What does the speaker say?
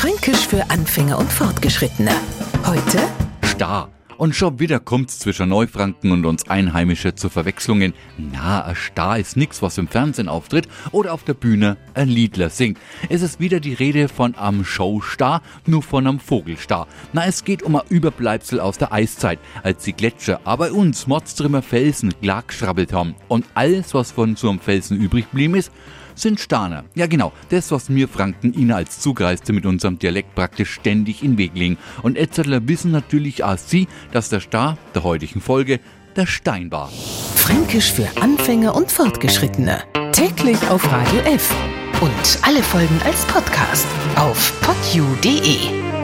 Fränkisch für Anfänger und Fortgeschrittene. Heute Star. Und schon wieder kommt's zwischen Neufranken und uns Einheimische zu Verwechslungen. Na, ein Star ist nix, was im Fernsehen auftritt oder auf der Bühne ein Liedler singt. Es ist wieder die Rede von am Showstar, nur von am Vogelstar. Na, es geht um ein Überbleibsel aus der Eiszeit, als die Gletscher aber uns Mordstrimmer Felsen geschrabbelt haben. Und alles, was von so einem Felsen übrig blieben ist, sind Starner. Ja genau, das, was mir Franken Ihnen als Zugereiste mit unserem Dialekt praktisch ständig in Weg legen. Und Etzerler wissen natürlich auch Sie, dass der Star der heutigen Folge der Stein war. Fränkisch für Anfänger und Fortgeschrittene. Täglich auf Radio F. Und alle Folgen als Podcast auf podu.de.